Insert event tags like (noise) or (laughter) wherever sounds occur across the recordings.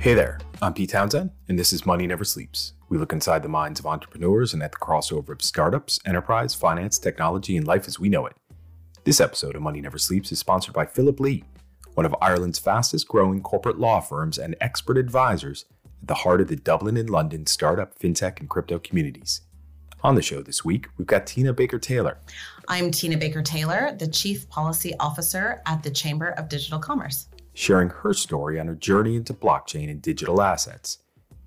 Hey there, I'm Pete Townsend, and this is Money Never Sleeps. We look inside the minds of entrepreneurs and at the crossover of startups, enterprise, finance, technology, and life as we know it. This episode of Money Never Sleeps is sponsored by Philip Lee, one of Ireland's fastest growing corporate law firms and expert advisors at the heart of the Dublin and London startup, fintech, and crypto communities. On the show this week, we've got Tina Baker Taylor. I'm Tina Baker Taylor, the Chief Policy Officer at the Chamber of Digital Commerce sharing her story on her journey into blockchain and digital assets.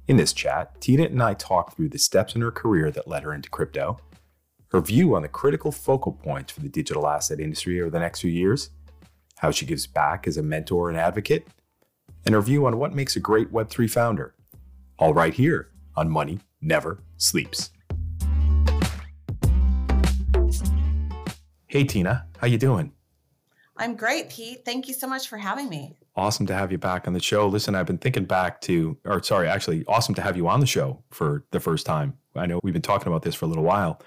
In this chat, Tina and I talk through the steps in her career that led her into crypto, her view on the critical focal points for the digital asset industry over the next few years, how she gives back as a mentor and advocate, and her view on what makes a great Web3 founder. All right here on Money Never Sleeps. Hey Tina, how you doing? I'm great, Pete. Thank you so much for having me. Awesome to have you back on the show. Listen, I've been thinking back to, or sorry, actually, awesome to have you on the show for the first time. I know we've been talking about this for a little while,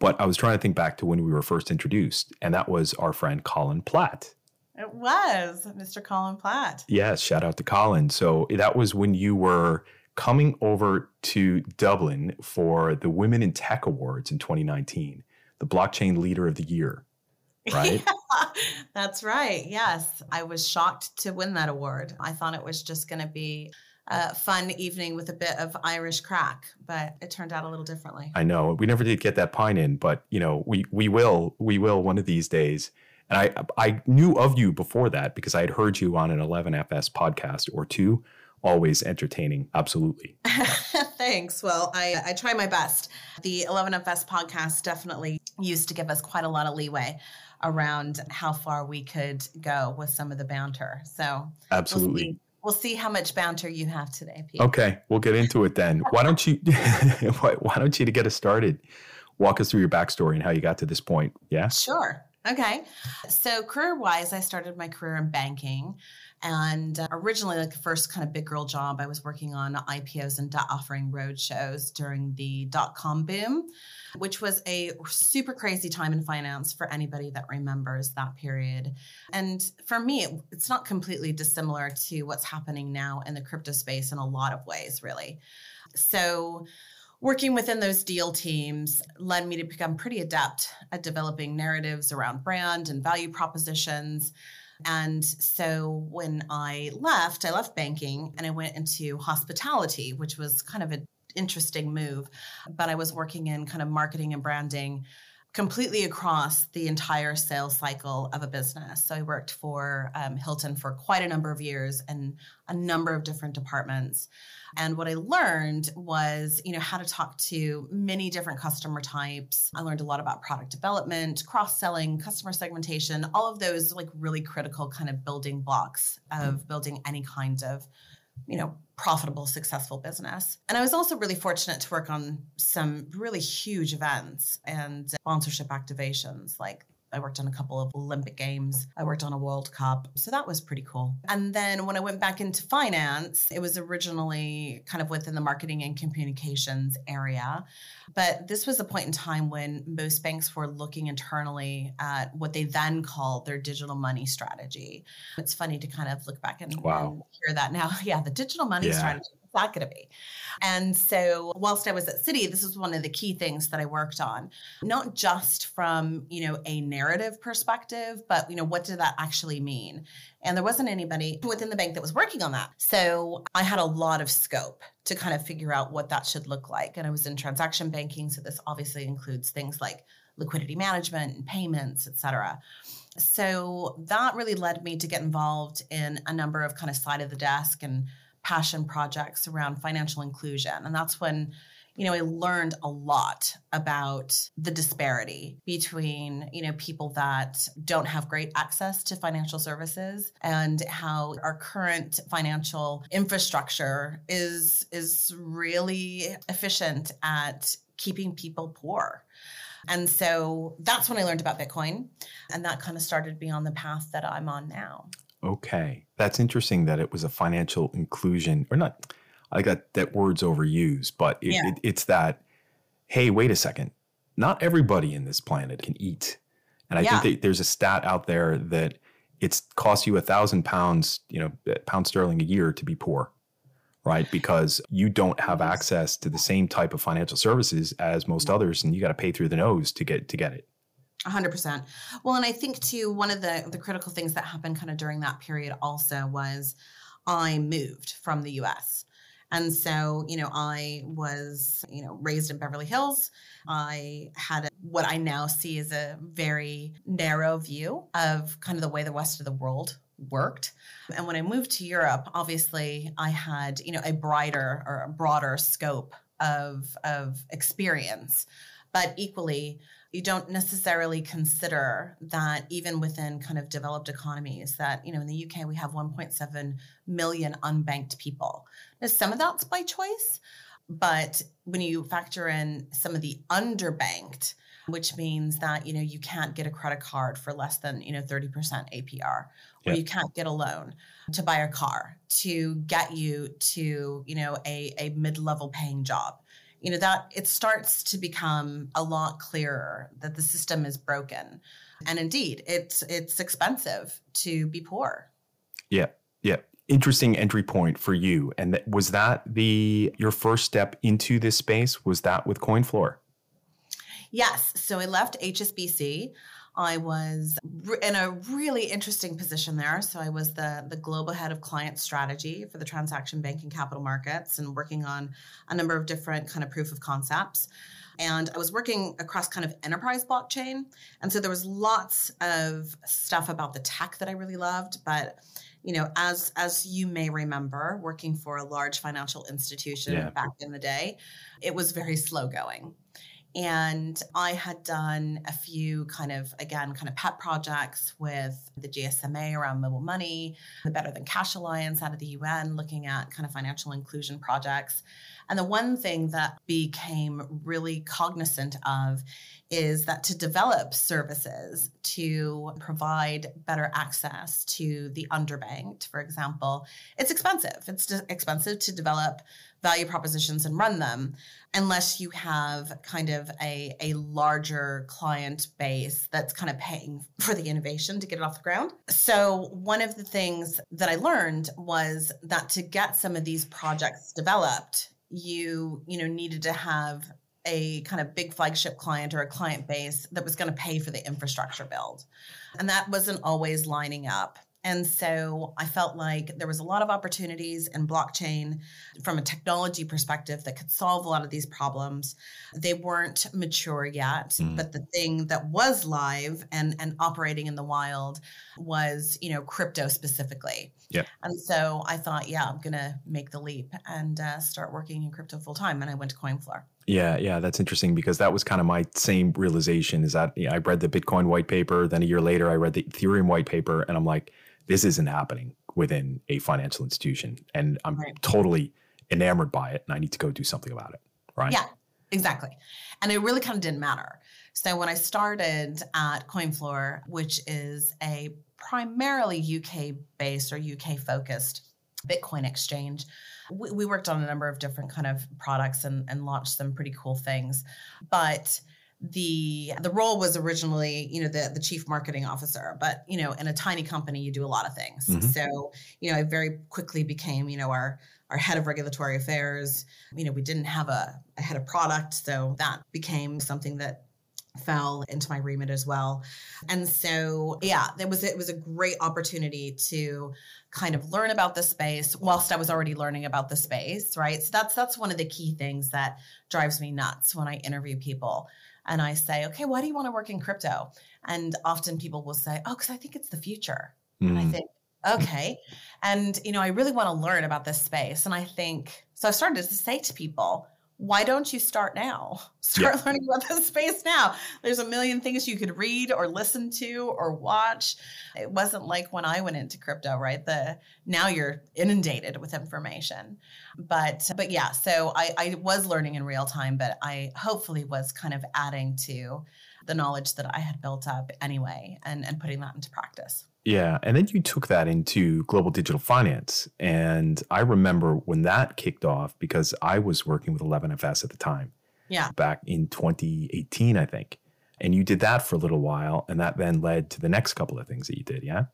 but I was trying to think back to when we were first introduced, and that was our friend Colin Platt. It was Mr. Colin Platt. Yes, shout out to Colin. So that was when you were coming over to Dublin for the Women in Tech Awards in 2019, the Blockchain Leader of the Year right? (laughs) yeah, that's right. Yes. I was shocked to win that award. I thought it was just going to be a fun evening with a bit of Irish crack, but it turned out a little differently. I know. We never did get that pine in, but you know, we we will we will one of these days. And I I knew of you before that because I had heard you on an 11FS podcast or two. Always entertaining, absolutely. (laughs) Thanks. Well, I, I try my best. The 11FS podcast definitely used to give us quite a lot of leeway around how far we could go with some of the banter. So absolutely. We'll see, we'll see how much banter you have today, Pete. Okay, we'll get into it then. Why don't you (laughs) why don't you to get us started? Walk us through your backstory and how you got to this point. Yeah. Sure. Okay. So, career wise, I started my career in banking. And uh, originally, like the first kind of big girl job, I was working on IPOs and debt offering roadshows during the dot com boom, which was a super crazy time in finance for anybody that remembers that period. And for me, it, it's not completely dissimilar to what's happening now in the crypto space in a lot of ways, really. So, working within those deal teams led me to become pretty adept at developing narratives around brand and value propositions. And so when I left, I left banking and I went into hospitality, which was kind of an interesting move. But I was working in kind of marketing and branding completely across the entire sales cycle of a business. So I worked for um, Hilton for quite a number of years and a number of different departments. And what I learned was, you know, how to talk to many different customer types. I learned a lot about product development, cross-selling, customer segmentation, all of those like really critical kind of building blocks of mm. building any kind of you know, profitable, successful business. And I was also really fortunate to work on some really huge events and sponsorship activations like I worked on a couple of Olympic Games. I worked on a World Cup. So that was pretty cool. And then when I went back into finance, it was originally kind of within the marketing and communications area. But this was a point in time when most banks were looking internally at what they then called their digital money strategy. It's funny to kind of look back and, wow. and hear that now. (laughs) Yeah, the digital money yeah. strategy that going to be? And so, whilst I was at Citi, this was one of the key things that I worked on, not just from you know a narrative perspective, but you know what did that actually mean? And there wasn't anybody within the bank that was working on that. So I had a lot of scope to kind of figure out what that should look like. And I was in transaction banking, so this obviously includes things like liquidity management and payments, et cetera. So that really led me to get involved in a number of kind of side of the desk and passion projects around financial inclusion. And that's when you know i learned a lot about the disparity between you know people that don't have great access to financial services and how our current financial infrastructure is is really efficient at keeping people poor. And so that's when i learned about bitcoin. And that kind of started me on the path that i'm on now Okay. That's interesting that it was a financial inclusion, or not, I got that word's overused, but it, yeah. it, it's that, hey, wait a second. Not everybody in this planet can eat. And I yeah. think that there's a stat out there that it's cost you a thousand pounds, you know, uh, pound sterling a year to be poor. right? Because you don't have access to the same type of financial services as most others, and you got to pay through the nose to get to get it. 100%. Well, and I think too, one of the, the critical things that happened kind of during that period also was I moved from the US. And so, you know, I was, you know, raised in Beverly Hills. I had a, what I now see as a very narrow view of kind of the way the rest of the world worked. And when I moved to Europe, obviously I had, you know, a brighter or a broader scope of of experience. But equally, you don't necessarily consider that even within kind of developed economies that you know in the uk we have 1.7 million unbanked people. Now some of that's by choice but when you factor in some of the underbanked which means that you know you can't get a credit card for less than you know 30% apr or you can't get a loan to buy a car to get you to you know a, a mid-level paying job you know that it starts to become a lot clearer that the system is broken. And indeed it's it's expensive to be poor. Yeah. Yeah. Interesting entry point for you. And that, was that the your first step into this space? Was that with coinfloor? Yes. So i left hsbc I was in a really interesting position there. So I was the the global head of client strategy for the transaction banking capital markets and working on a number of different kind of proof of concepts. And I was working across kind of enterprise blockchain. And so there was lots of stuff about the tech that I really loved, but you know, as as you may remember, working for a large financial institution yeah. back in the day, it was very slow going. And I had done a few kind of, again, kind of pet projects with the GSMA around mobile money, the Better Than Cash Alliance out of the UN, looking at kind of financial inclusion projects. And the one thing that became really cognizant of is that to develop services to provide better access to the underbanked, for example, it's expensive. It's expensive to develop value propositions and run them unless you have kind of a, a larger client base that's kind of paying for the innovation to get it off the ground. So one of the things that I learned was that to get some of these projects developed, you you know needed to have a kind of big flagship client or a client base that was going to pay for the infrastructure build. And that wasn't always lining up. And so I felt like there was a lot of opportunities in blockchain from a technology perspective that could solve a lot of these problems. They weren't mature yet, mm. but the thing that was live and, and operating in the wild was, you know, crypto specifically. Yeah. And so I thought, yeah, I'm going to make the leap and uh, start working in crypto full time. And I went to CoinFloor. Yeah, yeah, that's interesting because that was kind of my same realization is that yeah, I read the Bitcoin white paper, then a year later I read the Ethereum white paper and I'm like, this isn't happening within a financial institution. And I'm right. totally enamored by it and I need to go do something about it. Right. Yeah, exactly. And it really kind of didn't matter. So when I started at CoinFloor, which is a primarily UK based or UK focused Bitcoin exchange, we, we, worked on a number of different kind of products and, and launched some pretty cool things. But the the role was originally you know the the chief marketing officer but you know in a tiny company you do a lot of things mm-hmm. so you know i very quickly became you know our our head of regulatory affairs you know we didn't have a, a head of product so that became something that fell into my remit as well and so yeah there was it was a great opportunity to kind of learn about the space whilst i was already learning about the space right so that's that's one of the key things that drives me nuts when i interview people and I say, okay, why do you want to work in crypto? And often people will say, oh, because I think it's the future. Mm. And I mm. think, okay. And, you know, I really want to learn about this space. And I think, so I started to say to people, why don't you start now? (laughs) Start yeah. learning about this space now. There's a million things you could read or listen to or watch. It wasn't like when I went into crypto, right? The now you're inundated with information. But but yeah, so I, I was learning in real time, but I hopefully was kind of adding to the knowledge that I had built up anyway and, and putting that into practice. Yeah. And then you took that into global digital finance. And I remember when that kicked off because I was working with 11FS at the time. Yeah. Back in 2018, I think. And you did that for a little while. And that then led to the next couple of things that you did. Yeah.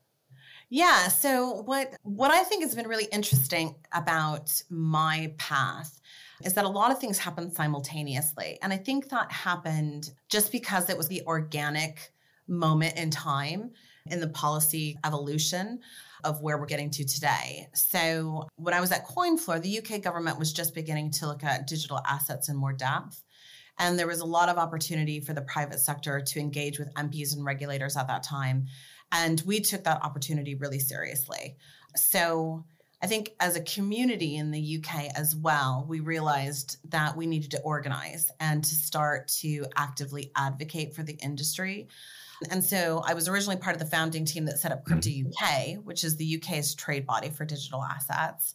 Yeah. So what what I think has been really interesting about my path is that a lot of things happen simultaneously. And I think that happened just because it was the organic moment in time in the policy evolution of where we're getting to today. So, when I was at CoinFloor, the UK government was just beginning to look at digital assets in more depth. And there was a lot of opportunity for the private sector to engage with MPs and regulators at that time. And we took that opportunity really seriously. So, I think as a community in the UK as well, we realized that we needed to organize and to start to actively advocate for the industry. And so I was originally part of the founding team that set up mm-hmm. Crypto UK, which is the UK's trade body for digital assets.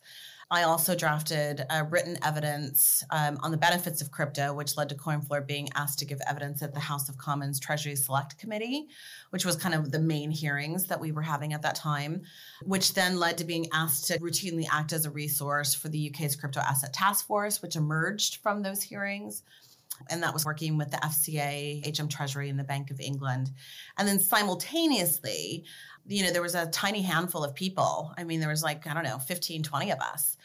I also drafted written evidence um, on the benefits of crypto, which led to CoinFloor being asked to give evidence at the House of Commons Treasury Select Committee, which was kind of the main hearings that we were having at that time, which then led to being asked to routinely act as a resource for the UK's Crypto Asset Task Force, which emerged from those hearings and that was working with the FCA, HM Treasury, and the Bank of England. And then simultaneously, you know, there was a tiny handful of people. I mean, there was like, I don't know, 15, 20 of us.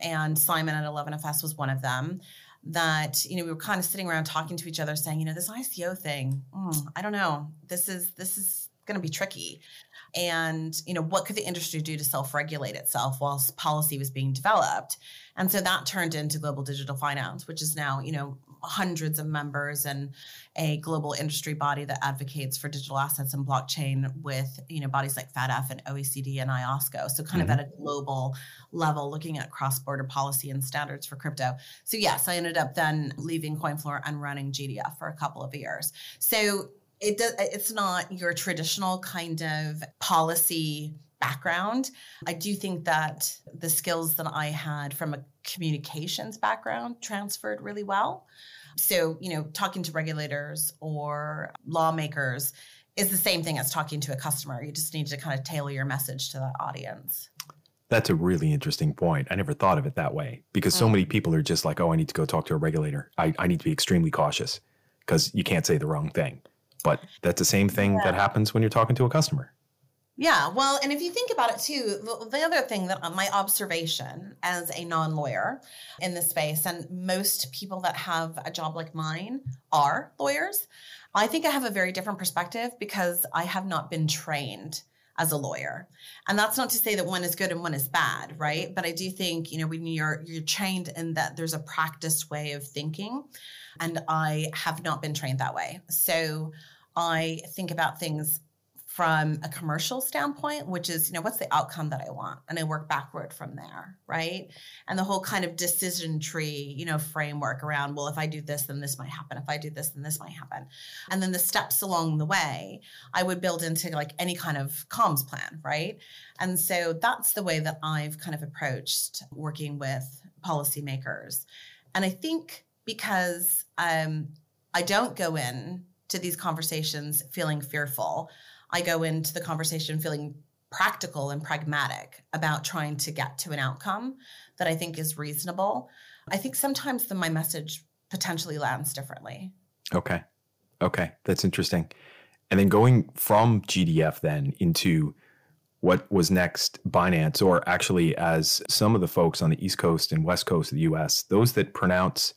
And Simon at 11FS was one of them. That, you know, we were kind of sitting around talking to each other saying, you know, this ICO thing, mm, I don't know. This is, this is going to be tricky and you know what could the industry do to self-regulate itself whilst policy was being developed and so that turned into global digital finance which is now you know hundreds of members and a global industry body that advocates for digital assets and blockchain with you know bodies like FATF and OECD and IOSCO. So kind mm-hmm. of at a global level, looking at cross-border policy and standards for crypto. So yes, I ended up then leaving CoinFloor and running GDF for a couple of years. So it does it's not your traditional kind of policy background. I do think that the skills that I had from a communications background transferred really well. So, you know, talking to regulators or lawmakers is the same thing as talking to a customer. You just need to kind of tailor your message to that audience. That's a really interesting point. I never thought of it that way because mm. so many people are just like, oh, I need to go talk to a regulator. I, I need to be extremely cautious because you can't say the wrong thing. But that's the same thing yeah. that happens when you're talking to a customer. Yeah, well, and if you think about it too, the, the other thing that uh, my observation as a non lawyer in this space, and most people that have a job like mine are lawyers, I think I have a very different perspective because I have not been trained as a lawyer. And that's not to say that one is good and one is bad, right? But I do think, you know, when you're you're trained in that there's a practiced way of thinking and I have not been trained that way. So I think about things from a commercial standpoint, which is, you know, what's the outcome that I want? And I work backward from there, right? And the whole kind of decision tree, you know, framework around, well, if I do this, then this might happen. If I do this, then this might happen. And then the steps along the way, I would build into like any kind of comms plan, right? And so that's the way that I've kind of approached working with policymakers. And I think because um, I don't go in to these conversations feeling fearful. I go into the conversation feeling practical and pragmatic about trying to get to an outcome that I think is reasonable. I think sometimes the, my message potentially lands differently. Okay. Okay. That's interesting. And then going from GDF then into what was next, Binance, or actually, as some of the folks on the East Coast and West Coast of the US, those that pronounce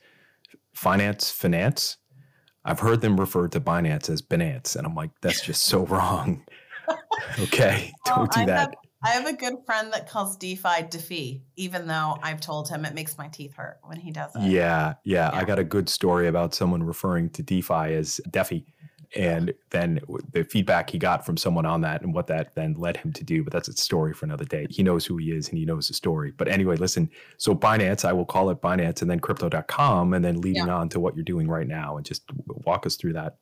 finance, finance, I've heard them refer to Binance as Binance, and I'm like, that's just so (laughs) wrong. okay, (laughs) don't do I that. Have, I have a good friend that calls DeFi DeFi, even though I've told him it makes my teeth hurt when he does it. Yeah, yeah, yeah. I got a good story about someone referring to DeFi as DeFi and then the feedback he got from someone on that and what that then led him to do. But that's a story for another day. He knows who he is and he knows the story. But anyway, listen. So Binance, I will call it Binance and then crypto.com and then leading yeah. on to what you're doing right now and just walk us through that.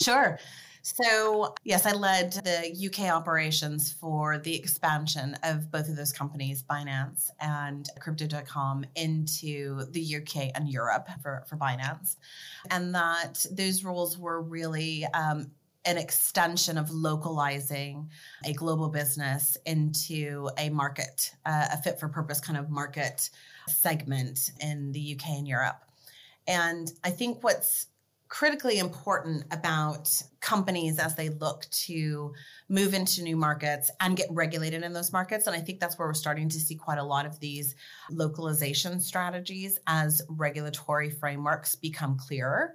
Sure. So, yes, I led the UK operations for the expansion of both of those companies, Binance and Crypto.com, into the UK and Europe for, for Binance. And that those roles were really um, an extension of localizing a global business into a market, uh, a fit for purpose kind of market segment in the UK and Europe. And I think what's critically important about companies as they look to move into new markets and get regulated in those markets. And I think that's where we're starting to see quite a lot of these localization strategies as regulatory frameworks become clearer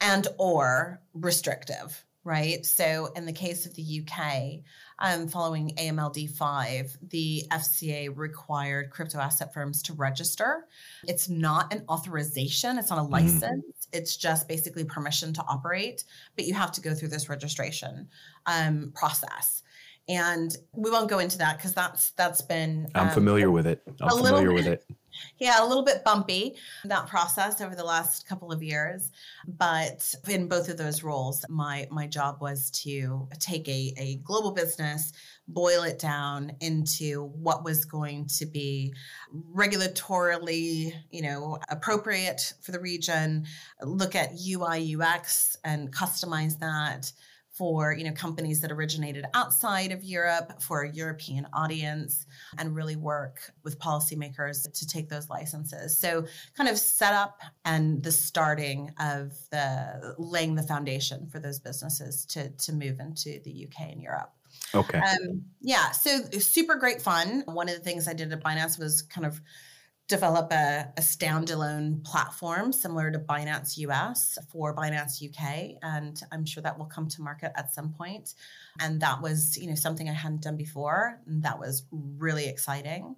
and or restrictive right? So, in the case of the UK, um, following AMLD 5, the FCA required crypto asset firms to register. It's not an authorization, it's not a mm-hmm. license. Mm. It's just basically permission to operate, but you have to go through this registration um, process. And we won't go into that because that's that's been i'm um, familiar with it. I'm familiar with it yeah, a little bit bumpy that process over the last couple of years, but in both of those roles, my my job was to take a, a global business, boil it down into what was going to be regulatorily, you know, appropriate for the region, look at UI UX and customize that for you know companies that originated outside of Europe for a European audience and really work with policymakers to take those licenses. So kind of set up and the starting of the laying the foundation for those businesses to to move into the UK and Europe. Okay. Um, yeah. So super great fun. One of the things I did at Binance was kind of develop a, a, standalone platform similar to Binance US for Binance UK. And I'm sure that will come to market at some point. And that was, you know, something I hadn't done before. And that was really exciting.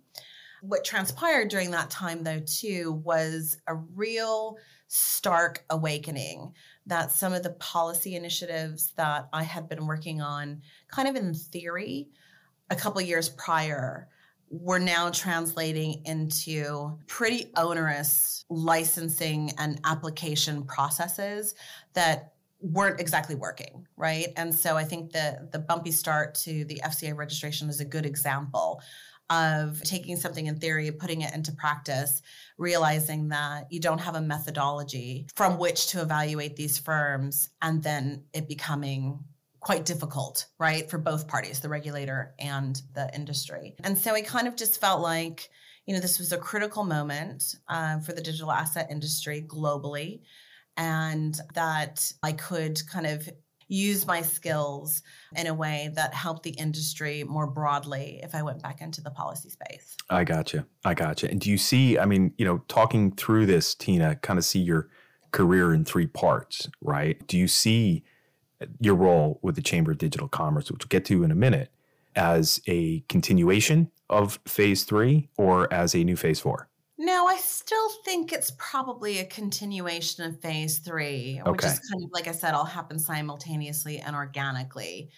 What transpired during that time, though, too, was a real stark awakening that some of the policy initiatives that I had been working on, kind of in theory, a couple years prior, we're now translating into pretty onerous licensing and application processes that weren't exactly working, right? And so I think the the bumpy start to the FCA registration is a good example of taking something in theory, putting it into practice, realizing that you don't have a methodology from which to evaluate these firms, and then it becoming quite difficult, right, for both parties, the regulator and the industry. And so I kind of just felt like, you know, this was a critical moment uh, for the digital asset industry globally, and that I could kind of use my skills in a way that helped the industry more broadly if I went back into the policy space. I gotcha. I gotcha. And do you see, I mean, you know, talking through this, Tina, kind of see your career in three parts, right? Do you see your role with the Chamber of Digital Commerce, which we'll get to in a minute, as a continuation of phase three or as a new phase four? No, I still think it's probably a continuation of phase three, okay. which is kind of, like I said, all happen simultaneously and organically.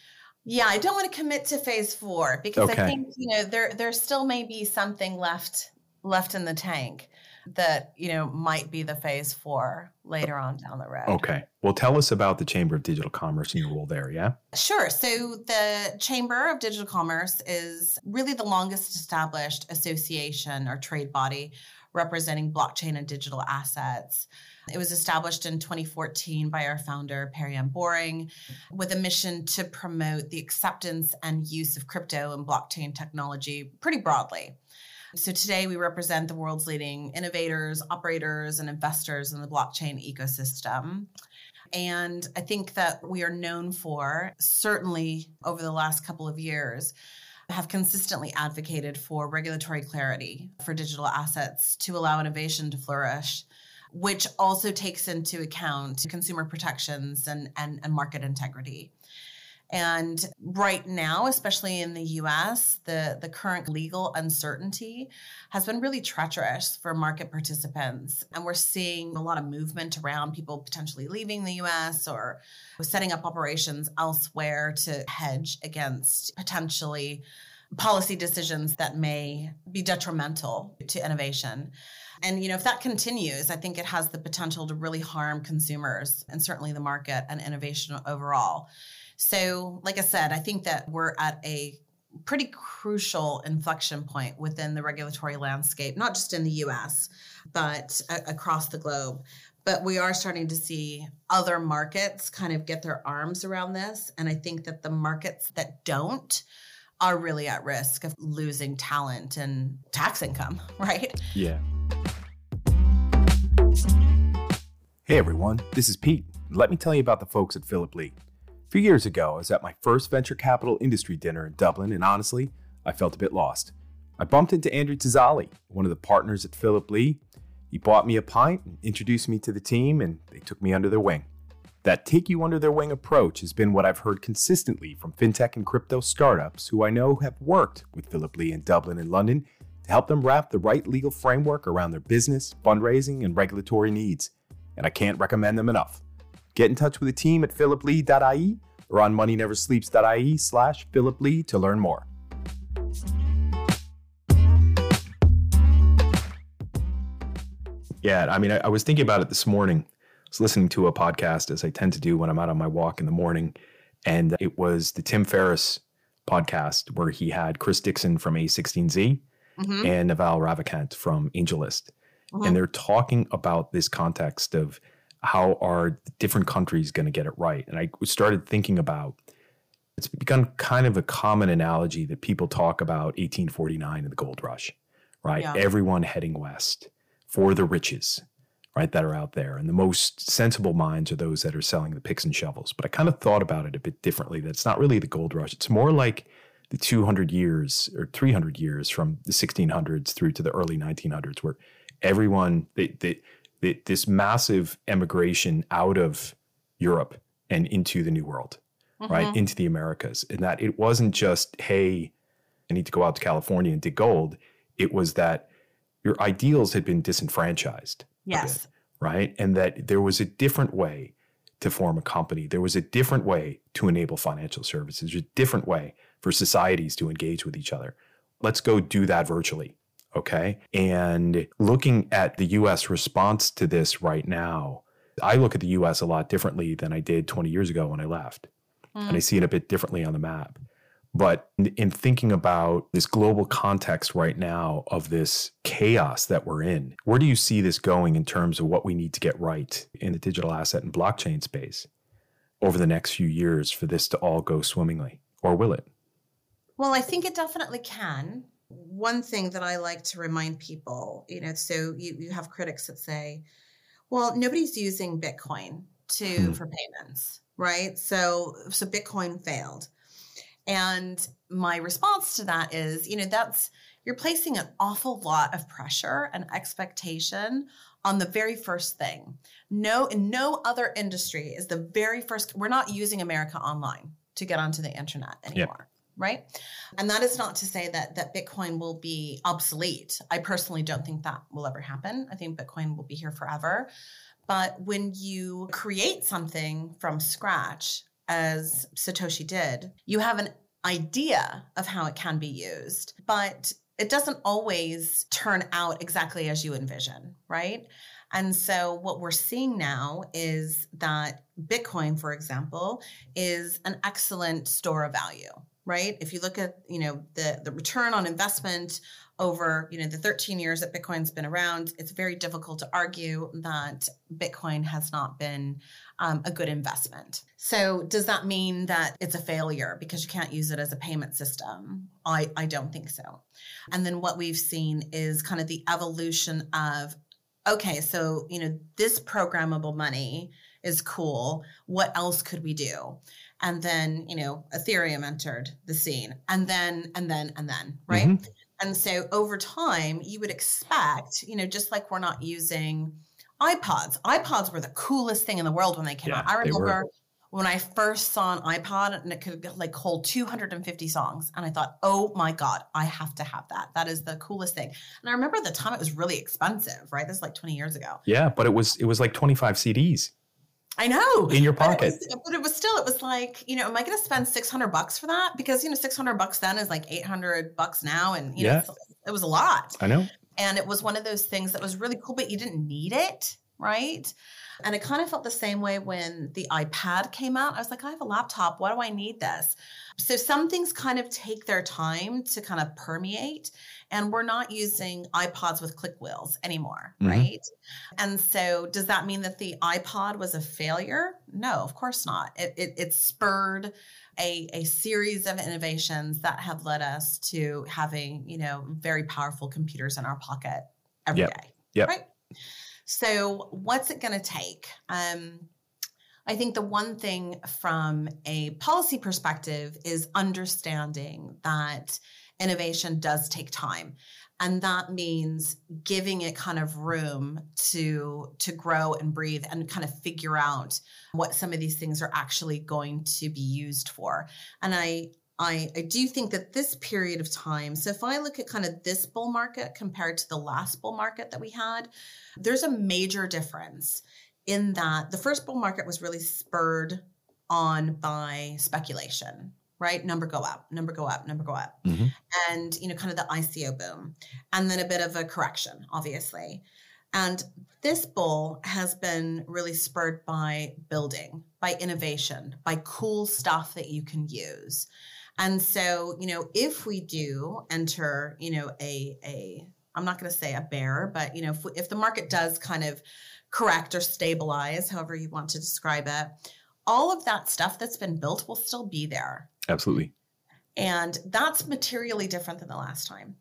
Yeah, I don't want to commit to phase four because okay. I think, you know, there there still may be something left left in the tank that you know might be the phase four later on down the road. Okay. Well, tell us about the Chamber of Digital Commerce and your role there. Yeah. Sure. So the Chamber of Digital Commerce is really the longest established association or trade body representing blockchain and digital assets. It was established in 2014 by our founder, Perianne Boring, with a mission to promote the acceptance and use of crypto and blockchain technology pretty broadly. So today we represent the world's leading innovators, operators, and investors in the blockchain ecosystem. And I think that we are known for, certainly over the last couple of years, have consistently advocated for regulatory clarity for digital assets to allow innovation to flourish, which also takes into account consumer protections and, and, and market integrity. And right now, especially in the US, the, the current legal uncertainty has been really treacherous for market participants. And we're seeing a lot of movement around people potentially leaving the US or setting up operations elsewhere to hedge against potentially policy decisions that may be detrimental to innovation. And you know, if that continues, I think it has the potential to really harm consumers and certainly the market and innovation overall. So, like I said, I think that we're at a pretty crucial inflection point within the regulatory landscape, not just in the US, but a- across the globe. But we are starting to see other markets kind of get their arms around this. And I think that the markets that don't are really at risk of losing talent and tax income, (laughs) right? Yeah. Hey everyone, this is Pete. let me tell you about the folks at Philip Lee. Few years ago, I was at my first venture capital industry dinner in Dublin, and honestly, I felt a bit lost. I bumped into Andrew Tazali, one of the partners at Philip Lee. He bought me a pint, introduced me to the team, and they took me under their wing. That take you under their wing approach has been what I've heard consistently from fintech and crypto startups who I know have worked with Philip Lee in Dublin and London to help them wrap the right legal framework around their business, fundraising, and regulatory needs. And I can't recommend them enough. Get in touch with the team at philiplee.ie or on moneyneversleeps.ie slash philiplee to learn more. Yeah, I mean, I, I was thinking about it this morning I was listening to a podcast as I tend to do when I'm out on my walk in the morning. And it was the Tim Ferriss podcast where he had Chris Dixon from A16Z mm-hmm. and Naval Ravikant from AngelList. Mm-hmm. And they're talking about this context of how are different countries going to get it right. And I started thinking about it's become kind of a common analogy that people talk about 1849 and the gold rush, right? Yeah. Everyone heading west for the riches right, that are out there. And the most sensible minds are those that are selling the picks and shovels. But I kind of thought about it a bit differently. That it's not really the gold rush. It's more like the 200 years or 300 years from the 1600s through to the early 1900s, where everyone, they, they, this massive emigration out of Europe and into the New World, mm-hmm. right, into the Americas. And that it wasn't just, hey, I need to go out to California and dig gold. It was that your ideals had been disenfranchised Yes. Bit, right. And that there was a different way to form a company. There was a different way to enable financial services, a different way for societies to engage with each other. Let's go do that virtually. Okay. And looking at the US response to this right now, I look at the US a lot differently than I did 20 years ago when I left. Mm. And I see it a bit differently on the map. But in thinking about this global context right now of this chaos that we're in, where do you see this going in terms of what we need to get right in the digital asset and blockchain space over the next few years for this to all go swimmingly? Or will it? Well, I think it definitely can. One thing that I like to remind people, you know, so you, you have critics that say, well, nobody's using Bitcoin to hmm. for payments, right? So so Bitcoin failed and my response to that is, you know, that's you're placing an awful lot of pressure and expectation on the very first thing. No, in no other industry is the very first, we're not using America Online to get onto the internet anymore. Right. And that is not to say that that Bitcoin will be obsolete. I personally don't think that will ever happen. I think Bitcoin will be here forever. But when you create something from scratch, as Satoshi did, you have an idea of how it can be used, but it doesn't always turn out exactly as you envision, right? And so what we're seeing now is that Bitcoin, for example, is an excellent store of value, right? If you look at, you know, the the return on investment over, you know, the 13 years that Bitcoin's been around, it's very difficult to argue that Bitcoin has not been um, a good investment. So does that mean that it's a failure because you can't use it as a payment system? I, I don't think so. And then what we've seen is kind of the evolution of, okay, so, you know, this programmable money is cool. What else could we do? And then, you know, Ethereum entered the scene and then, and then, and then, right? Mm-hmm. And so over time, you would expect, you know, just like we're not using iPods. iPods were the coolest thing in the world when they came yeah, out. I remember when I first saw an iPod and it could like hold 250 songs. And I thought, oh my God, I have to have that. That is the coolest thing. And I remember at the time it was really expensive, right? This is like 20 years ago. Yeah, but it was it was like 25 CDs. I know. In your pocket. But it, was, but it was still, it was like, you know, am I going to spend 600 bucks for that? Because, you know, 600 bucks then is like 800 bucks now. And, you yeah. know, it was a lot. I know. And it was one of those things that was really cool, but you didn't need it. Right. And it kind of felt the same way when the iPad came out. I was like, I have a laptop. Why do I need this? So some things kind of take their time to kind of permeate and we're not using iPods with click wheels anymore, mm-hmm. right? And so, does that mean that the iPod was a failure? No, of course not. It, it, it spurred a, a series of innovations that have led us to having, you know, very powerful computers in our pocket every yep. day, yep. Right. So, what's it going to take? Um, I think the one thing from a policy perspective is understanding that innovation does take time. And that means giving it kind of room to to grow and breathe and kind of figure out what some of these things are actually going to be used for. And i I, I do think that this period of time, so if I look at kind of this bull market compared to the last bull market that we had, there's a major difference in that the first bull market was really spurred on by speculation, right? Number go up, number go up, number go up. Mm-hmm. And, you know, kind of the ICO boom. And then a bit of a correction, obviously. And this bull has been really spurred by building, by innovation, by cool stuff that you can use. And so, you know, if we do enter, you know, a a I'm not going to say a bear, but you know, if, if the market does kind of correct or stabilize, however you want to describe it, all of that stuff that's been built will still be there. Absolutely. And that's materially different than the last time.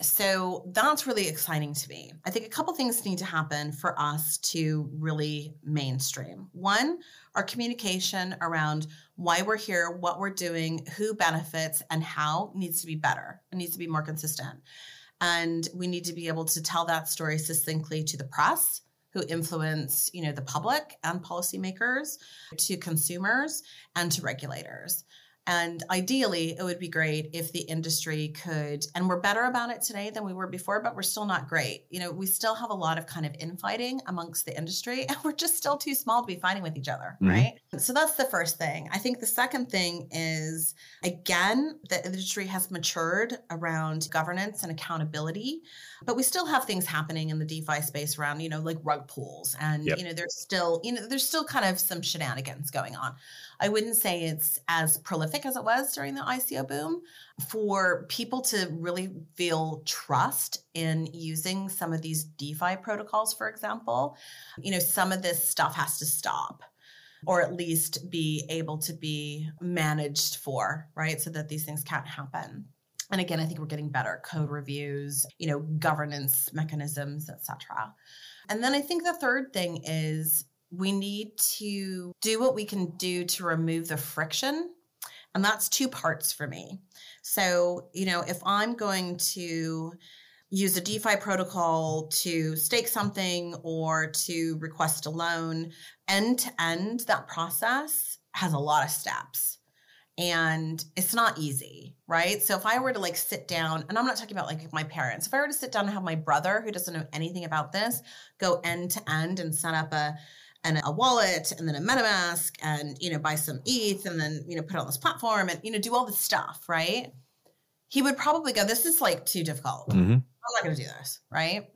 So that's really exciting to me. I think a couple things need to happen for us to really mainstream. One, our communication around why we're here, what we're doing, who benefits, and how needs to be better. It needs to be more consistent. And we need to be able to tell that story succinctly to the press who influence, you know, the public and policymakers, to consumers and to regulators. And ideally, it would be great if the industry could, and we're better about it today than we were before, but we're still not great. You know, we still have a lot of kind of infighting amongst the industry, (laughs) and we're just still too small to be fighting with each other, mm-hmm. right? So that's the first thing. I think the second thing is, again, the industry has matured around governance and accountability, but we still have things happening in the DeFi space around, you know, like rug pulls. And, yep. you know, there's still, you know, there's still kind of some shenanigans going on. I wouldn't say it's as prolific as it was during the ICO boom. For people to really feel trust in using some of these DeFi protocols, for example, you know, some of this stuff has to stop or at least be able to be managed for, right? So that these things can't happen. And again, I think we're getting better code reviews, you know, governance mechanisms, etc. And then I think the third thing is we need to do what we can do to remove the friction. And that's two parts for me. So, you know, if I'm going to use a DeFi protocol to stake something or to request a loan, end to end, that process has a lot of steps and it's not easy, right? So if I were to like sit down, and I'm not talking about like my parents, if I were to sit down and have my brother who doesn't know anything about this go end to end and set up a and a wallet and then a MetaMask and, you know, buy some ETH and then, you know, put it on this platform and, you know, do all this stuff, right? He would probably go, this is like too difficult. Mm-hmm. I'm not going to do this, right?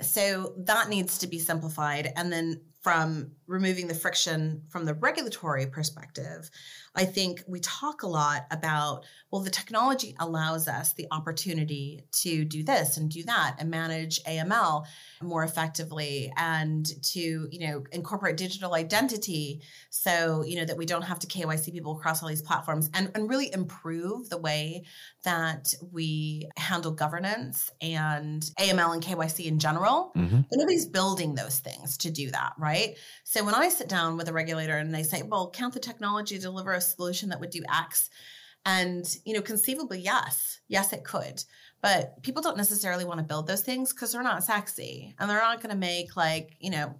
So that needs to be simplified. And then from removing the friction from the regulatory perspective, I think we talk a lot about, well, the technology allows us the opportunity to do this and do that and manage AML more effectively and to, you know, incorporate digital identity so, you know, that we don't have to KYC people across all these platforms and, and really improve the way that we handle governance and AML and KYC in general. Mm-hmm. But nobody's building those things to do that, right? So when I sit down with a regulator and they say, well, count the technology deliver a solution that would do X. And, you know, conceivably, yes, yes, it could. But people don't necessarily want to build those things because they're not sexy and they're not going to make like, you know,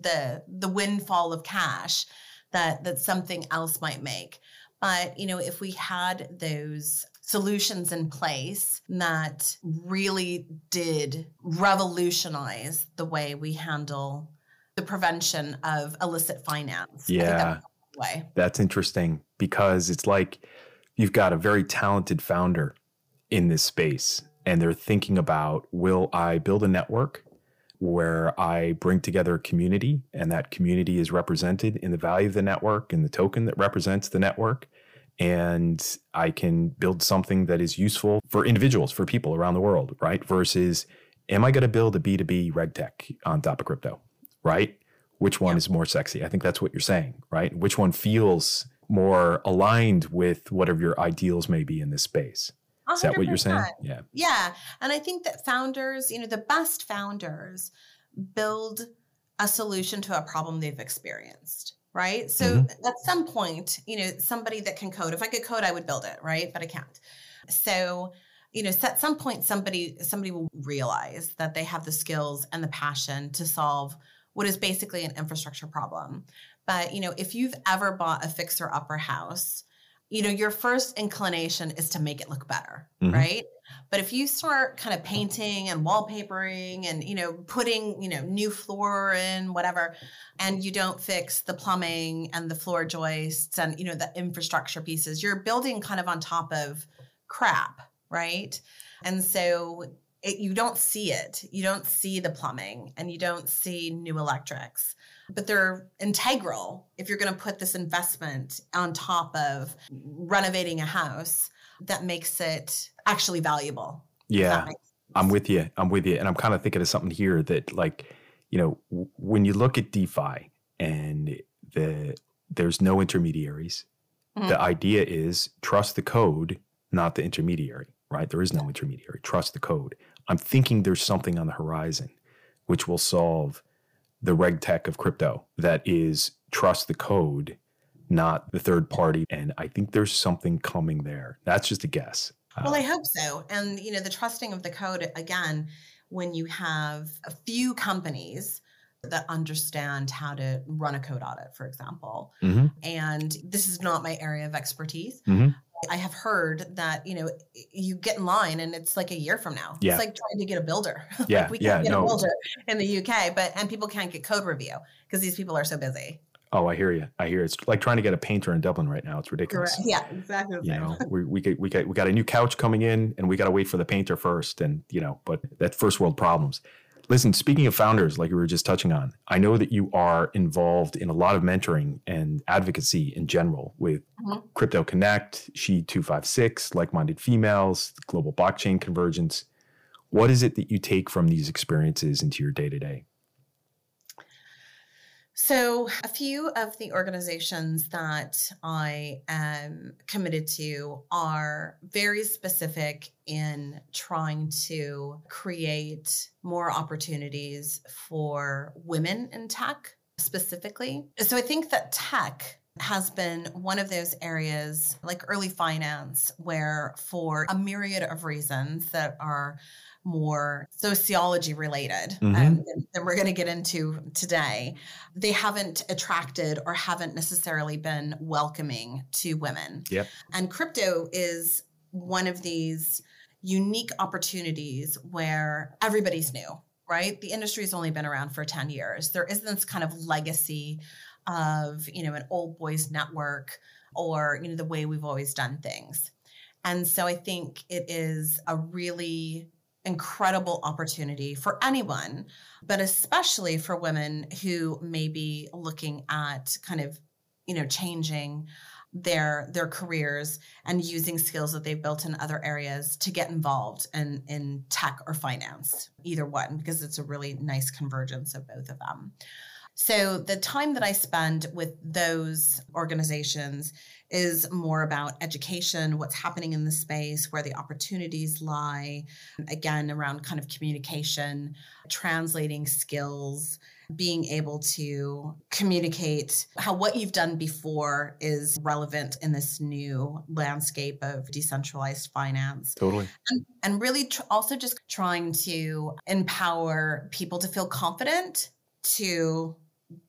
the the windfall of cash that that something else might make. But, you know, if we had those solutions in place that really did revolutionize the way we handle the prevention of illicit finance. Yeah. Way. That's interesting because it's like you've got a very talented founder in this space and they're thinking about will I build a network where I bring together a community and that community is represented in the value of the network and the token that represents the network and I can build something that is useful for individuals, for people around the world, right? Versus am I going to build a B2B reg tech on top of crypto, right? Which one yeah. is more sexy? I think that's what you're saying, right? Which one feels more aligned with whatever your ideals may be in this space. 100%. Is that what you're saying? Yeah. Yeah. And I think that founders, you know, the best founders build a solution to a problem they've experienced, right? So mm-hmm. at some point, you know, somebody that can code, if I could code, I would build it, right? But I can't. So, you know, at some point somebody somebody will realize that they have the skills and the passion to solve what is basically an infrastructure problem. But, you know, if you've ever bought a fixer upper house, you know, your first inclination is to make it look better, mm-hmm. right? But if you start kind of painting and wallpapering and, you know, putting, you know, new floor in, whatever, and you don't fix the plumbing and the floor joists and, you know, the infrastructure pieces, you're building kind of on top of crap, right? And so it, you don't see it. You don't see the plumbing and you don't see new electrics but they're integral if you're going to put this investment on top of renovating a house that makes it actually valuable. Yeah. I'm with you. I'm with you. And I'm kind of thinking of something here that like, you know, w- when you look at DeFi and the there's no intermediaries, mm-hmm. the idea is trust the code, not the intermediary, right? There is no intermediary. Trust the code. I'm thinking there's something on the horizon which will solve the reg tech of crypto that is trust the code, not the third party. And I think there's something coming there. That's just a guess. Well, uh, I hope so. And, you know, the trusting of the code, again, when you have a few companies that understand how to run a code audit, for example. Mm-hmm. And this is not my area of expertise. Mm-hmm. I have heard that you know you get in line and it's like a year from now. Yeah. It's like trying to get a builder. (laughs) Yeah, like we can't yeah, get no. a builder in the UK, but and people can't get code review because these people are so busy. Oh, I hear you. I hear it's like trying to get a painter in Dublin right now. It's ridiculous. Correct. Yeah, exactly. You know, (laughs) we we we get we got a new couch coming in, and we got to wait for the painter first, and you know, but that first world problems. Listen, speaking of founders, like we were just touching on, I know that you are involved in a lot of mentoring and advocacy in general with mm-hmm. Crypto Connect, She 256, Like Minded Females, Global Blockchain Convergence. What is it that you take from these experiences into your day to day? So, a few of the organizations that I am committed to are very specific in trying to create more opportunities for women in tech specifically. So, I think that tech has been one of those areas like early finance where for a myriad of reasons that are more sociology related mm-hmm. um, than we're going to get into today, they haven't attracted or haven't necessarily been welcoming to women. Yep. And crypto is one of these unique opportunities where everybody's new, right? The industry's only been around for 10 years. There isn't this kind of legacy of, you know, an old boys network or, you know, the way we've always done things. And so I think it is a really incredible opportunity for anyone, but especially for women who may be looking at kind of, you know, changing their their careers and using skills that they've built in other areas to get involved in in tech or finance either one because it's a really nice convergence of both of them so the time that i spend with those organizations is more about education, what's happening in the space, where the opportunities lie, again, around kind of communication, translating skills, being able to communicate how what you've done before is relevant in this new landscape of decentralized finance. Totally. And, and really tr- also just trying to empower people to feel confident to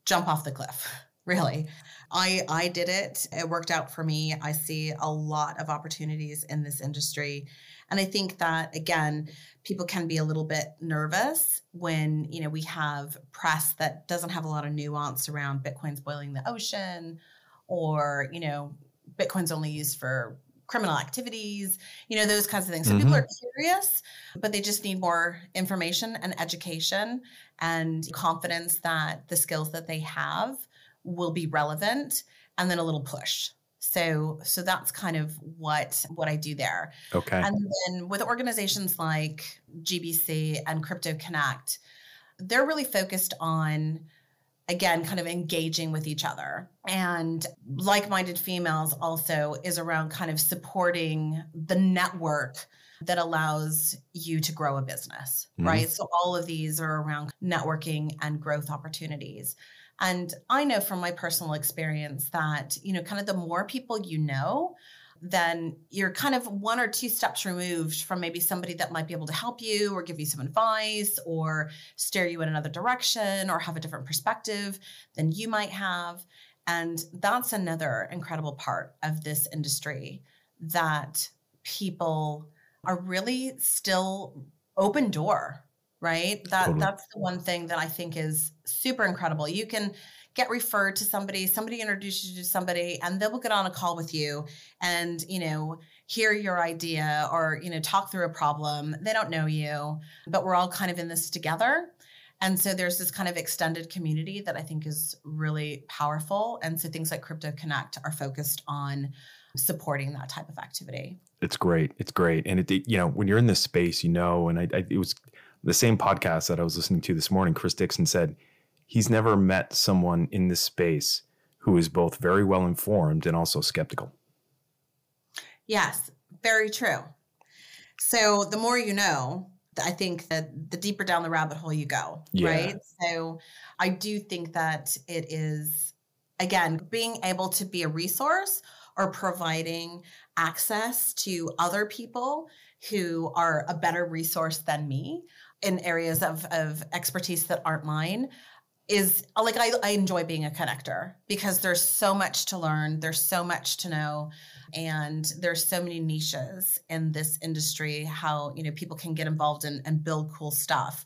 jump off the cliff, (laughs) really. I I did it. It worked out for me. I see a lot of opportunities in this industry. And I think that again, people can be a little bit nervous when, you know, we have press that doesn't have a lot of nuance around Bitcoin's boiling the ocean or, you know, Bitcoin's only used for criminal activities, you know, those kinds of things. So mm-hmm. people are curious, but they just need more information and education and confidence that the skills that they have will be relevant and then a little push so so that's kind of what what i do there okay and then with organizations like gbc and crypto connect they're really focused on again kind of engaging with each other. And like-minded females also is around kind of supporting the network that allows you to grow a business mm-hmm. right? So all of these are around networking and growth opportunities. And I know from my personal experience that, you know, kind of the more people you know, then you're kind of one or two steps removed from maybe somebody that might be able to help you or give you some advice or steer you in another direction or have a different perspective than you might have. And that's another incredible part of this industry that people are really still open door, right? That totally. that's the one thing that I think is super incredible. You can get referred to somebody, somebody introduces you to somebody, and they will get on a call with you and, you know, hear your idea or, you know, talk through a problem. They don't know you, but we're all kind of in this together. And so there's this kind of extended community that I think is really powerful. And so things like Crypto Connect are focused on supporting that type of activity. It's great. It's great. And it, you know, when you're in this space, you know, and I, I, it was the same podcast that I was listening to this morning. Chris Dixon said he's never met someone in this space who is both very well informed and also skeptical. Yes, very true. So the more you know, I think that the deeper down the rabbit hole you go, yeah. right? So I do think that it is, again, being able to be a resource or providing access to other people who are a better resource than me in areas of, of expertise that aren't mine is like I, I enjoy being a connector because there's so much to learn there's so much to know and there's so many niches in this industry how you know people can get involved in, and build cool stuff.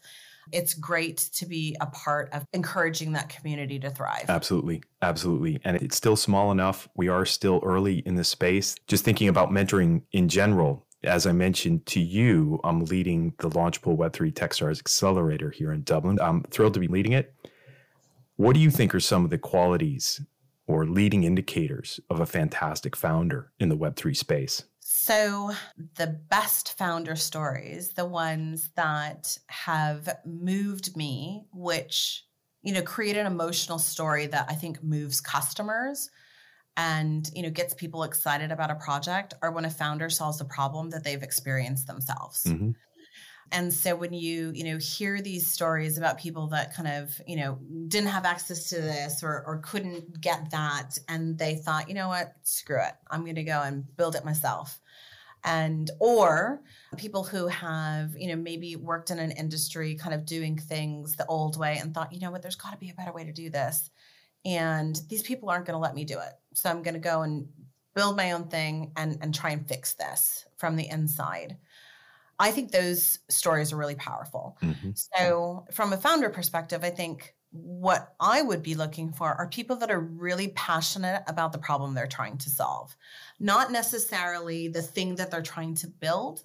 It's great to be a part of encouraging that community to thrive. Absolutely. Absolutely. And it's still small enough. We are still early in the space. Just thinking about mentoring in general as I mentioned to you, I'm leading the Launchpool Web3 Techstars Accelerator here in Dublin. I'm thrilled to be leading it. What do you think are some of the qualities or leading indicators of a fantastic founder in the Web3 space? So, the best founder stories, the ones that have moved me, which, you know, create an emotional story that I think moves customers and, you know, gets people excited about a project, are when a founder solves a problem that they've experienced themselves. Mm-hmm. And so when you, you know, hear these stories about people that kind of, you know, didn't have access to this or or couldn't get that and they thought, you know what, screw it. I'm going to go and build it myself. And or people who have, you know, maybe worked in an industry kind of doing things the old way and thought, you know what, there's got to be a better way to do this. And these people aren't going to let me do it. So I'm going to go and build my own thing and and try and fix this from the inside. I think those stories are really powerful. Mm-hmm. So, from a founder perspective, I think what I would be looking for are people that are really passionate about the problem they're trying to solve, not necessarily the thing that they're trying to build.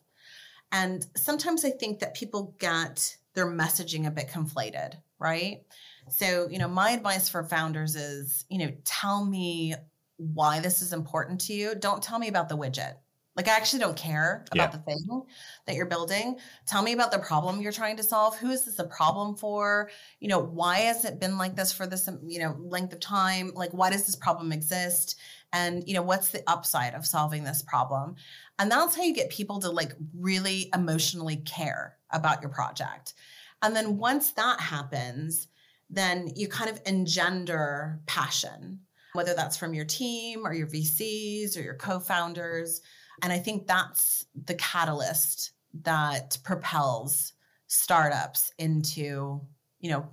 And sometimes I think that people get their messaging a bit conflated, right? So, you know, my advice for founders is, you know, tell me why this is important to you. Don't tell me about the widget. Like, I actually don't care about yeah. the thing that you're building. Tell me about the problem you're trying to solve. Who is this a problem for? You know, why has it been like this for this, you know, length of time? Like, why does this problem exist? And, you know, what's the upside of solving this problem? And that's how you get people to like really emotionally care about your project. And then once that happens, then you kind of engender passion, whether that's from your team or your VCs or your co founders and I think that's the catalyst that propels startups into, you know,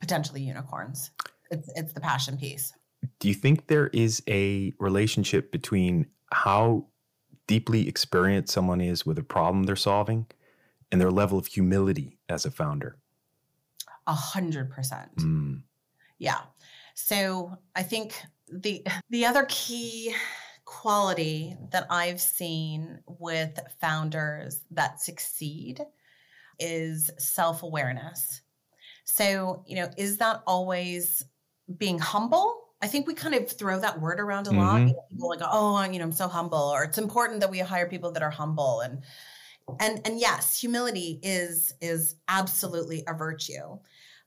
potentially unicorns. It's it's the passion piece. Do you think there is a relationship between how deeply experienced someone is with a problem they're solving and their level of humility as a founder? A hundred percent. Mm. Yeah. So I think the the other key quality that I've seen with founders that succeed is self awareness. So, you know, is that always being humble? I think we kind of throw that word around a mm-hmm. lot. You know, people like, oh, you know, I'm so humble, or it's important that we hire people that are humble. And and and yes, humility is is absolutely a virtue.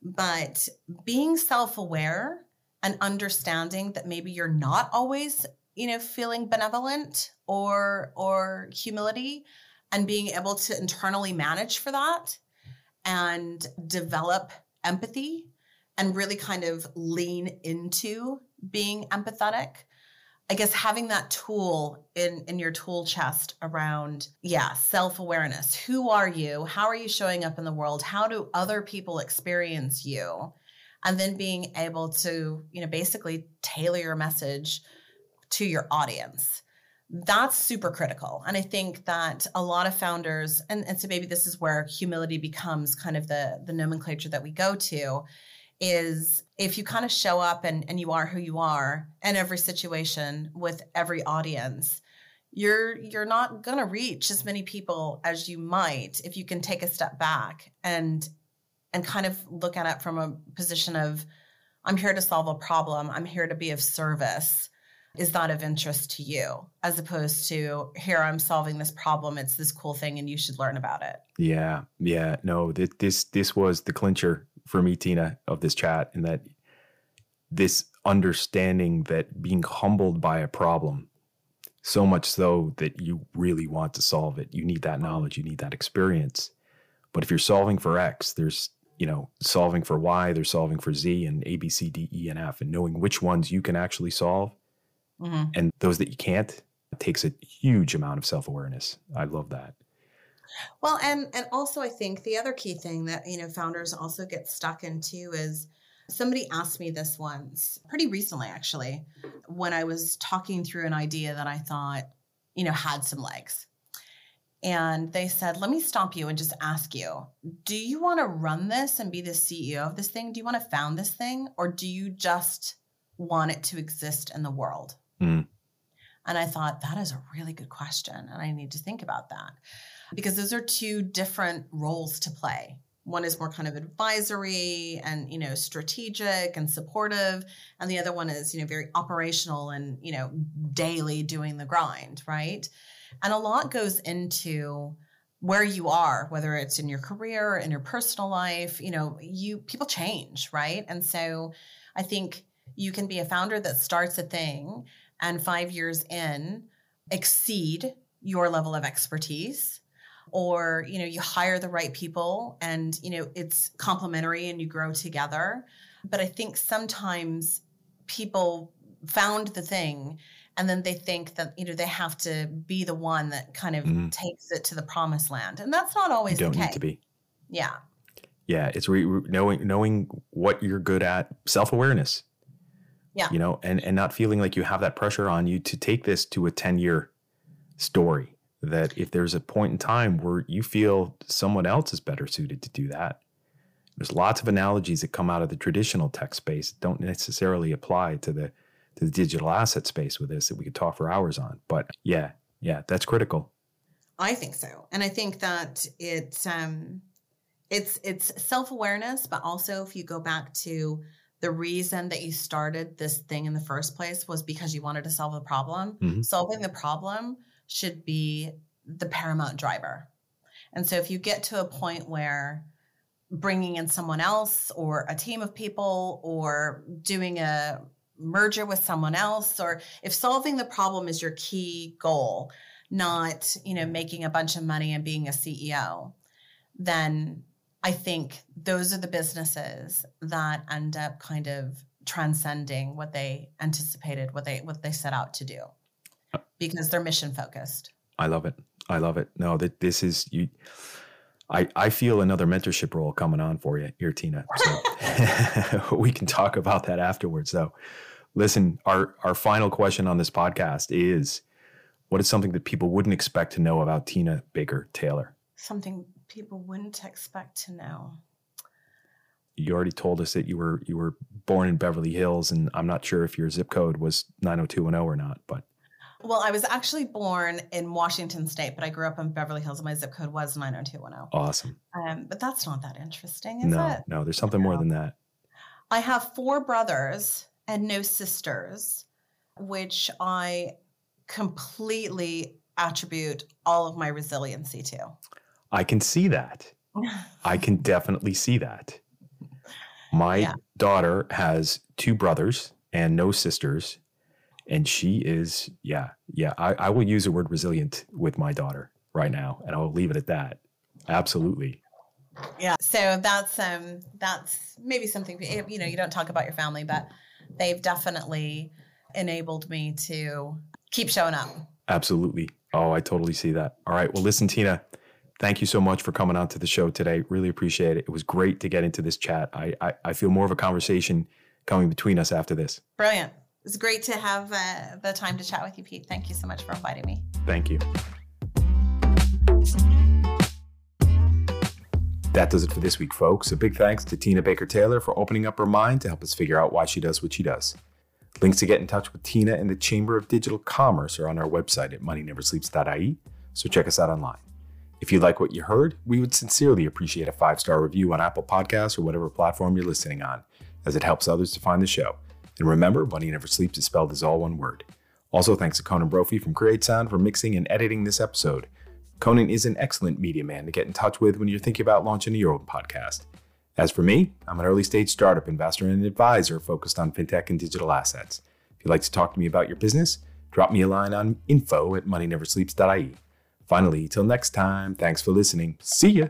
But being self-aware and understanding that maybe you're not always you know feeling benevolent or or humility and being able to internally manage for that and develop empathy and really kind of lean into being empathetic. I guess having that tool in in your tool chest around yeah, self-awareness. Who are you? How are you showing up in the world? How do other people experience you? And then being able to, you know, basically tailor your message to your audience. That's super critical. And I think that a lot of founders, and, and so maybe this is where humility becomes kind of the, the nomenclature that we go to, is if you kind of show up and, and you are who you are in every situation with every audience, you're you're not going to reach as many people as you might if you can take a step back and and kind of look at it from a position of I'm here to solve a problem, I'm here to be of service is that of interest to you as opposed to here i'm solving this problem. It's this cool thing and you should learn about it. Yeah. Yeah. No th- this this was the clincher for me tina of this chat and that this understanding that being humbled by a problem so much so that you really want to solve it you need that mm-hmm. knowledge you need that experience. But if you're solving for x there's you know solving for y they're solving for z and a b c d e and f and knowing which ones you can actually solve mm-hmm. and those that you can't it takes a huge amount of self-awareness. I love that. Well and and also i think the other key thing that you know founders also get stuck into is somebody asked me this once pretty recently actually when i was talking through an idea that i thought you know had some legs. And they said let me stop you and just ask you do you want to run this and be the ceo of this thing? Do you want to found this thing? Or do you just want it to exist in the world Mm. And I thought that is a really good question. And I need to think about that because those are two different roles to play. One is more kind of advisory and, you know, strategic and supportive. And the other one is, you know, very operational and, you know, daily doing the grind, right? And a lot goes into where you are, whether it's in your career, in your personal life, you know, you people change, right? And so I think you can be a founder that starts a thing and five years in exceed your level of expertise or you know you hire the right people and you know it's complementary and you grow together. But i think sometimes people found the thing and then they think that you know they have to be the one that kind of mm-hmm. takes it to the promised land. And that's not always you don't the case. need to be. Yeah. Yeah it's re- knowing knowing what you're good at self-awareness yeah. You know, and and not feeling like you have that pressure on you to take this to a 10-year story. That if there's a point in time where you feel someone else is better suited to do that, there's lots of analogies that come out of the traditional tech space that don't necessarily apply to the to the digital asset space with this that we could talk for hours on. But yeah, yeah, that's critical. I think so. And I think that it's um it's it's self-awareness, but also if you go back to the reason that you started this thing in the first place was because you wanted to solve a problem. Mm-hmm. Solving the problem should be the paramount driver. And so if you get to a point where bringing in someone else or a team of people or doing a merger with someone else or if solving the problem is your key goal not you know making a bunch of money and being a ceo then I think those are the businesses that end up kind of transcending what they anticipated, what they what they set out to do, uh, because they're mission focused. I love it. I love it. No, that this is you. I, I feel another mentorship role coming on for you here, Tina. So (laughs) we can talk about that afterwards, though. Listen, our our final question on this podcast is: What is something that people wouldn't expect to know about Tina Baker Taylor? Something people wouldn't expect to know. You already told us that you were you were born in Beverly Hills, and I'm not sure if your zip code was 90210 or not, but well, I was actually born in Washington State, but I grew up in Beverly Hills, and my zip code was 90210. Awesome. Um, but that's not that interesting, is no, it? No, there's something no. more than that. I have four brothers and no sisters, which I completely attribute all of my resiliency to. I can see that. I (laughs) can definitely see that. My yeah. daughter has two brothers and no sisters. And she is, yeah, yeah. I, I will use the word resilient with my daughter right now, and I'll leave it at that. Absolutely. Yeah. So that's um that's maybe something you know you don't talk about your family, but they've definitely enabled me to keep showing up. Absolutely. Oh, I totally see that. All right. Well, listen, Tina, thank you so much for coming on to the show today. Really appreciate it. It was great to get into this chat. I I, I feel more of a conversation coming between us after this. Brilliant. It's great to have uh, the time to chat with you, Pete. Thank you so much for inviting me. Thank you. That does it for this week, folks. A big thanks to Tina Baker Taylor for opening up her mind to help us figure out why she does what she does. Links to get in touch with Tina and the Chamber of Digital Commerce are on our website at moneyneversleeps.ie, so check us out online. If you like what you heard, we would sincerely appreciate a five star review on Apple Podcasts or whatever platform you're listening on, as it helps others to find the show. And remember, Money Never Sleeps is spelled as all one word. Also, thanks to Conan Brophy from Create Sound for mixing and editing this episode. Conan is an excellent media man to get in touch with when you're thinking about launching your own podcast. As for me, I'm an early stage startup investor and an advisor focused on fintech and digital assets. If you'd like to talk to me about your business, drop me a line on info at moneyneversleeps.ie. Finally, till next time, thanks for listening. See ya.